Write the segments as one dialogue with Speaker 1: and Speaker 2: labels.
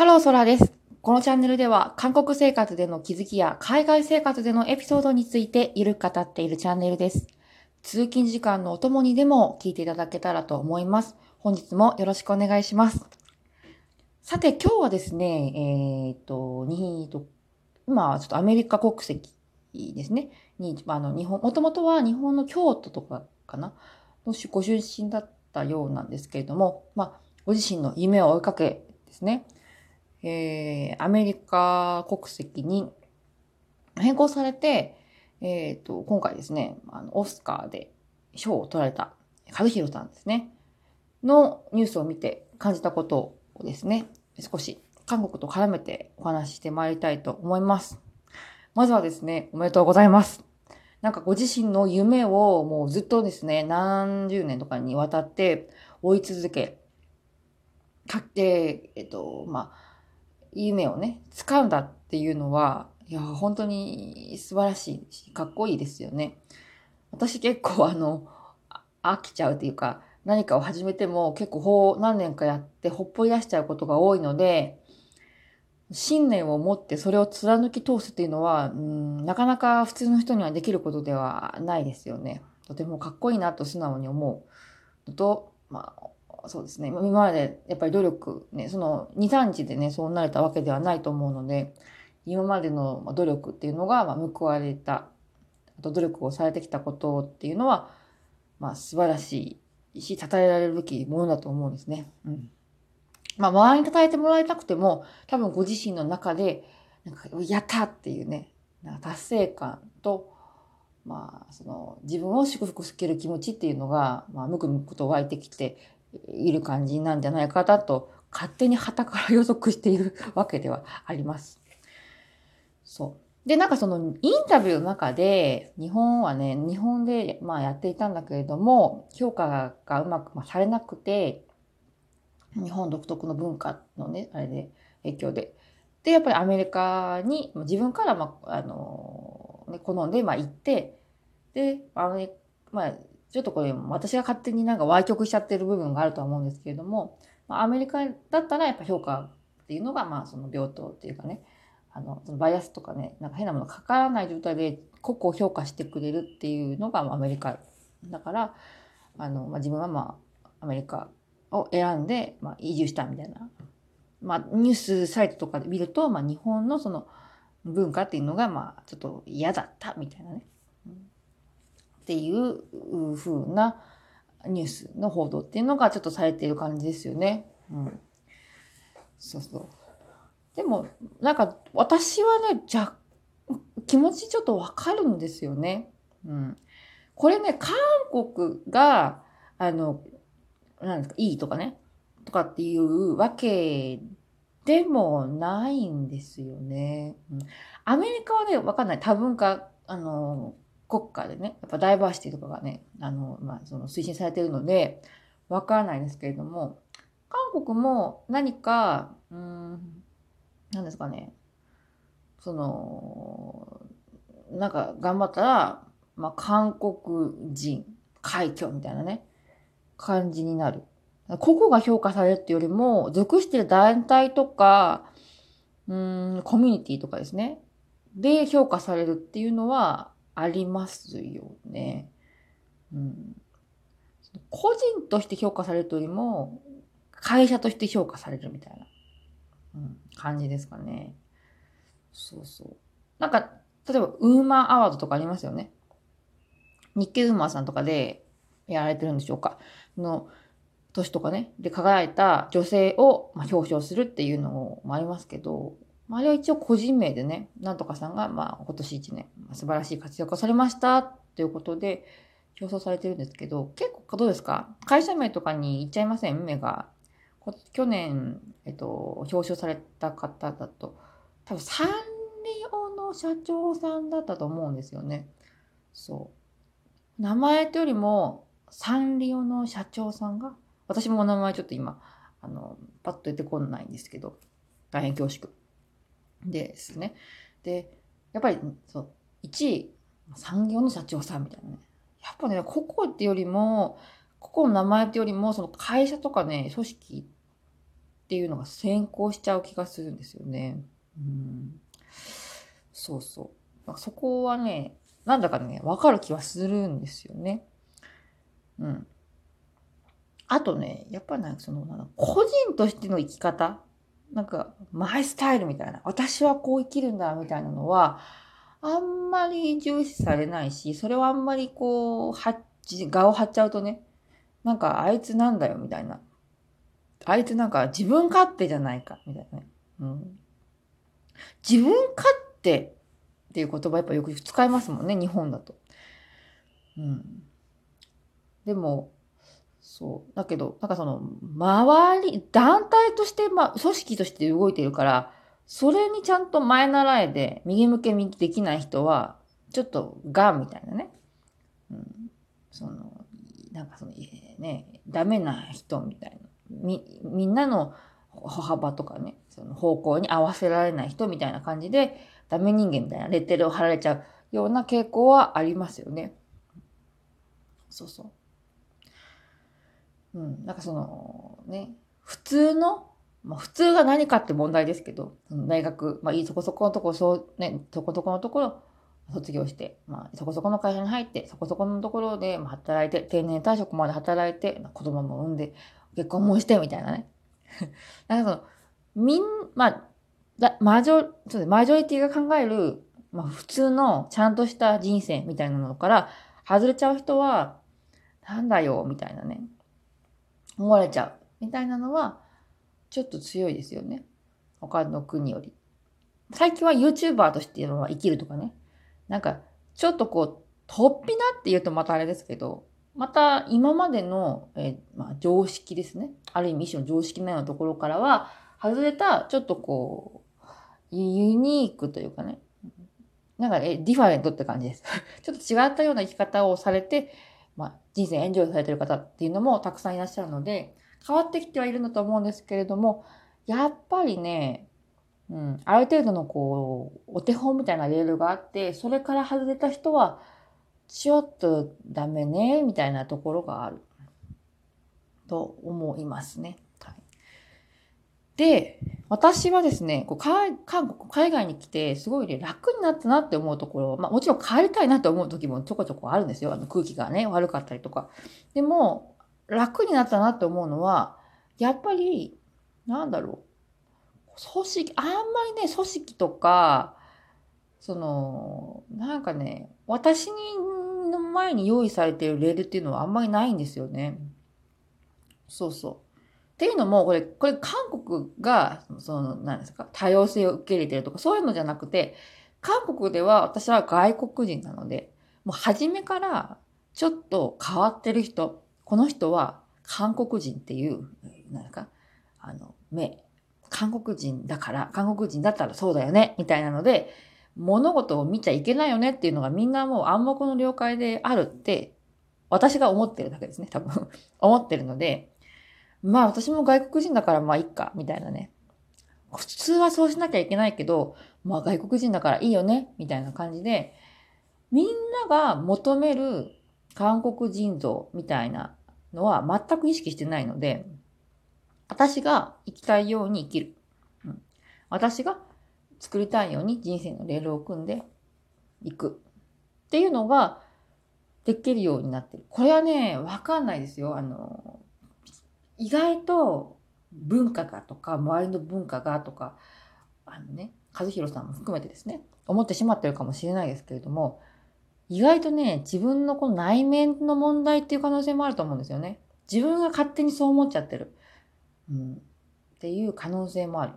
Speaker 1: ハローソラです。このチャンネルでは韓国生活での気づきや海外生活でのエピソードについてゆるく語っているチャンネルです。通勤時間のお供にでも聞いていただけたらと思います。本日もよろしくお願いします。さて今日はですね、えー、っと、にと、今ちょっとアメリカ国籍ですね。に、あの、日本、もともとは日本の京都とかかな？のご出身だったようなんですけれども、まあ、ご自身の夢を追いかけですね。えー、アメリカ国籍に変更されて、えっ、ー、と、今回ですね、あの、オスカーで賞を取られた、和弘さんですね、のニュースを見て感じたことをですね、少し韓国と絡めてお話ししてまいりたいと思います。まずはですね、おめでとうございます。なんかご自身の夢をもうずっとですね、何十年とかにわたって追い続け、かって、えっと、まあ、夢をね、掴んだっていうのは、いや、本当に素晴らしいし、かっこいいですよね。私結構あの、飽きちゃうっていうか、何かを始めても結構ほう何年かやってほっぽり出しちゃうことが多いので、信念を持ってそれを貫き通すっていうのは、うん、なかなか普通の人にはできることではないですよね。とてもかっこいいなと素直に思うと、まあ、そうですね。今までやっぱり努力、ね、その2、3日でね、そうなれたわけではないと思うので、今までの努力っていうのが、ま報われた、あと努力をされてきたことっていうのは、まあ素晴らしいし、称えられるべきものだと思うんですね。うん。まあ周りに称えてもらいたくても、多分ご自身の中で、なんか、やったっていうね、なんか達成感と、まあ、その、自分を祝福する気持ちっていうのが、まあ、むくむくと湧いてきて、いる感じなんじゃないかなと勝手に旗から予測しているわけではあります。そう。で、なんかそのインタビューの中で、日本はね、日本でまあやっていたんだけれども、評価がうまくまされなくて、日本独特の文化のね、あれで、影響で。で、やっぱりアメリカに自分から、まあ、あの、ね、好んで、まあ行って、で、アメリカまあ、ちょっとこれ私が勝手になんか歪曲しちゃってる部分があるとは思うんですけれども、ま、アメリカだったらやっぱ評価っていうのがまあその平等っていうかね、あの、そのバイアスとかね、なんか変なものかからない状態で個々評価してくれるっていうのがアメリカだから、あの、まあ、自分はまあアメリカを選んで、まあ、移住したみたいな。まあ、ニュースサイトとかで見ると、まあ、日本のその文化っていうのが、まあ、ちょっと嫌だったみたいなね。っていう風なニュースの報道っていうのがちょっとされている感じですよね。うん。そうそう。でも、なんか私はね、じゃ、気持ちちょっとわかるんですよね。うん。これね、韓国が、あの、なんですか、いいとかね、とかっていうわけでもないんですよね。うん、アメリカはね、わかんない。多文化、あの、国家でね、やっぱダイバーシティとかがね、あの、まあ、その推進されてるので、わからないですけれども、韓国も何か、うん、何ですかね、その、なんか頑張ったら、まあ、韓国人、快挙みたいなね、感じになる。個々が評価されるっていうよりも、属してる団体とか、うん、コミュニティとかですね。で評価されるっていうのは、ありますよね。うん。個人として評価されるというよりも、会社として評価されるみたいな、うん、感じですかね。そうそう。なんか、例えば、ウーマンアワードとかありますよね。日経ウーマンさんとかでやられてるんでしょうか。の、年とかね、で輝いた女性を、まあ、表彰するっていうのもありますけど、まあ、あれは一応個人名でね、なんとかさんが、まあ、今年1年、素晴らしい活躍をされましたということで、表彰されてるんですけど、結構どうですか？会社名とかに言っちゃいません？目が。去年、えっと、表彰された方だと、多分サンリオの社長さんだったと思うんですよね。そう。名前というよりも、サンリオの社長さんが、私もお名前ちょっと今、あの、パッと出てこないんですけど、大変恐縮。ですね。で、やっぱり、そう、1位、産業の社長さんみたいなね。やっぱね、個々ってよりも、個々の名前ってよりも、その会社とかね、組織っていうのが先行しちゃう気がするんですよね。うん、そうそう。そこはね、なんだかね、わかる気はするんですよね。うん。あとね、やっぱなんかその、個人としての生き方なんか、マイスタイルみたいな、私はこう生きるんだみたいなのは、あんまり重視されないし、それはあんまりこう、は画を張っちゃうとね、なんかあいつなんだよみたいな。あいつなんか自分勝手じゃないかみたいなね。うん、自分勝手っていう言葉やっぱよく使いますもんね、日本だと。うん。でも、そう。だけど、なんかその、周り、団体として、まあ、組織として動いてるから、それにちゃんと前習えで、右向け右できない人は、ちょっと、ガンみたいなね。うん。その、なんかその、ね、ダメな人みたいな。み、みんなの歩幅とかね、その方向に合わせられない人みたいな感じで、ダメ人間みたいなレッテルを貼られちゃうような傾向はありますよね。そうそう。うん、なんかその、ね、普通の、まあ普通が何かって問題ですけど、大学、まあいいそこそこのところ、そう、ね、そこそこのところ、卒業して、まあ、そこそこの会社に入って、そこそこのところで働いて、定年退職まで働いて、子供も産んで、結婚もして、みたいなね。なんかその、みん、まあ、だマジョ、そうマジョリティが考える、まあ普通のちゃんとした人生みたいなのから外れちゃう人は、なんだよ、みたいなね。思われちゃうみたいなのはちょっと強いですよね。他の国より。最近は YouTuber としてのは生きるとかね。なんかちょっとこう、突飛なって言うとまたあれですけど、また今までの、えー、まあ、常識ですね。ある意味一種の常識のようなところからは外れたちょっとこう、ユニークというかね。なんか、え、ディファレントって感じです。ちょっと違ったような生き方をされて、まあ、人生エンジョイされてる方っていうのもたくさんいらっしゃるので、変わってきてはいるんだと思うんですけれども、やっぱりね、うん、ある程度のこう、お手本みたいなレールがあって、それから外れた人は、ちょっとダメね、みたいなところがある。と思いますね。はい、で、私はですね、こう韓国、海外に来て、すごいね、楽になったなって思うところ、まあもちろん帰りたいなって思う時もちょこちょこあるんですよ。あの空気がね、悪かったりとか。でも、楽になったなって思うのは、やっぱり、なんだろう。組織、あんまりね、組織とか、その、なんかね、私の前に用意されているレールっていうのはあんまりないんですよね。そうそう。っていうのも、これ、これ韓国が、その、何ですか、多様性を受け入れてるとか、そういうのじゃなくて、韓国では私は外国人なので、もう初めからちょっと変わってる人、この人は韓国人っていう、何ですか、あの、目、韓国人だから、韓国人だったらそうだよね、みたいなので、物事を見ちゃいけないよねっていうのがみんなもう暗黙の了解であるって、私が思ってるだけですね、多分。思ってるので、まあ私も外国人だからまあいっか、みたいなね。普通はそうしなきゃいけないけど、まあ外国人だからいいよね、みたいな感じで、みんなが求める韓国人像みたいなのは全く意識してないので、私が生きたいように生きる。うん、私が作りたいように人生のレールを組んでいく。っていうのができるようになってる。これはね、わかんないですよ。あの、意外と文化がとか、周りの文化がとか、あのね、和弘さんも含めてですね、思ってしまってるかもしれないですけれども、意外とね、自分のこの内面の問題っていう可能性もあると思うんですよね。自分が勝手にそう思っちゃってる。うん。っていう可能性もある。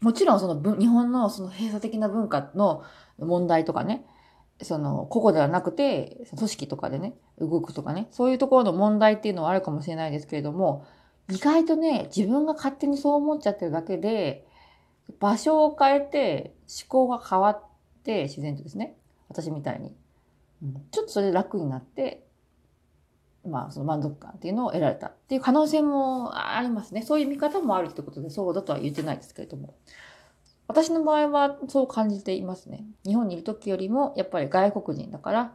Speaker 1: もちろんその日本のその閉鎖的な文化の問題とかね、その、個々ではなくて、組織とかでね、動くとかね、そういうところの問題っていうのはあるかもしれないですけれども、意外とね、自分が勝手にそう思っちゃってるだけで、場所を変えて思考が変わって自然とですね、私みたいに。ちょっとそれで楽になって、まあ、その満足感っていうのを得られたっていう可能性もありますね。そういう見方もあるってことで、そうだとは言ってないですけれども。私の場合はそう感じていますね。日本にいる時よりもやっぱり外国人だから、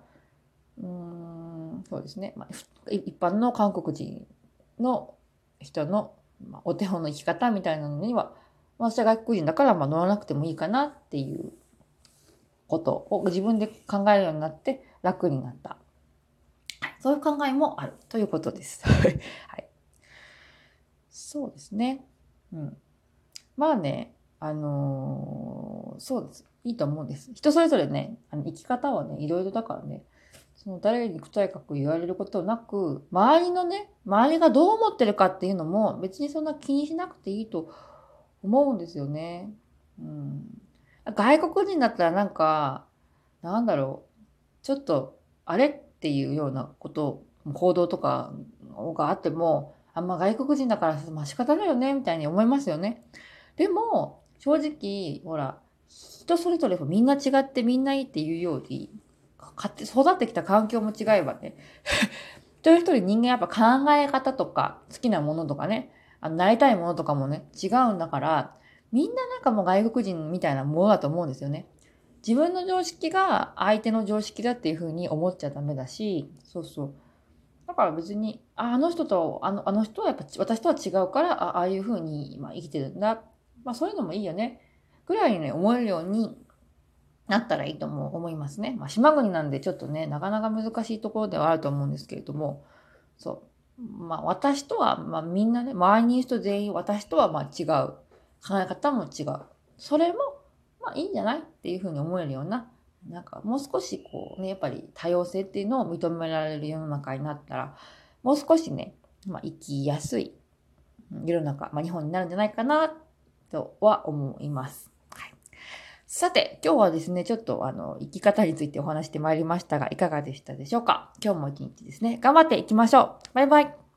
Speaker 1: うーん、そうですね。まあ、一般の韓国人の人のまあ、お手本の生き方みたいなのには、まあ、私は外国人だからまあ乗らなくてもいいかなっていうことを自分で考えるようになって楽になった。はい、そういう考えもあるということです。はい。そうですね。うん。まあね、あのー、そうです。いいと思うんです。人それぞれね、あの生き方はね、いろいろだからね、その誰に答えかく言われることなく、周りのね、周りがどう思ってるかっていうのも別にそんな気にしなくていいと思うんですよね。うん。外国人だったらなんか、なんだろう、ちょっと、あれっていうようなこと、行動とかがあっても、あんま外国人だからまあ仕方だよね、みたいに思いますよね。でも、正直、ほら、人それぞれみんな違ってみんないいっていうより、育ってきた環境も違えばね、一 人一人人間やっぱ考え方とか好きなものとかね、あのなりたいものとかもね、違うんだから、みんななんかもう外国人みたいなものだと思うんですよね。自分の常識が相手の常識だっていうふうに思っちゃダメだし、そうそう。だから別に、あの人と、あのあの人はやっぱ私とは違うから、あああいうふうに、まあ、生きてるんだ。まあそういうのもいいよね。ぐらいにね、思えるようになったらいいとも思いますね。まあ島国なんでちょっとね、なかなか難しいところではあると思うんですけれども、そう。まあ私とは、まあみんなね、周りにいる人全員私とはまあ違う。考え方も違う。それも、まあいいんじゃないっていうふうに思えるような、なんかもう少しこうね、やっぱり多様性っていうのを認められる世の中になったら、もう少しね、まあ生きやすい世の中、まあ日本になるんじゃないかなとは思います。はい。さて、今日はですね、ちょっとあの、生き方についてお話してまいりましたが、いかがでしたでしょうか？今日も一日ですね、頑張っていきましょうバイバイ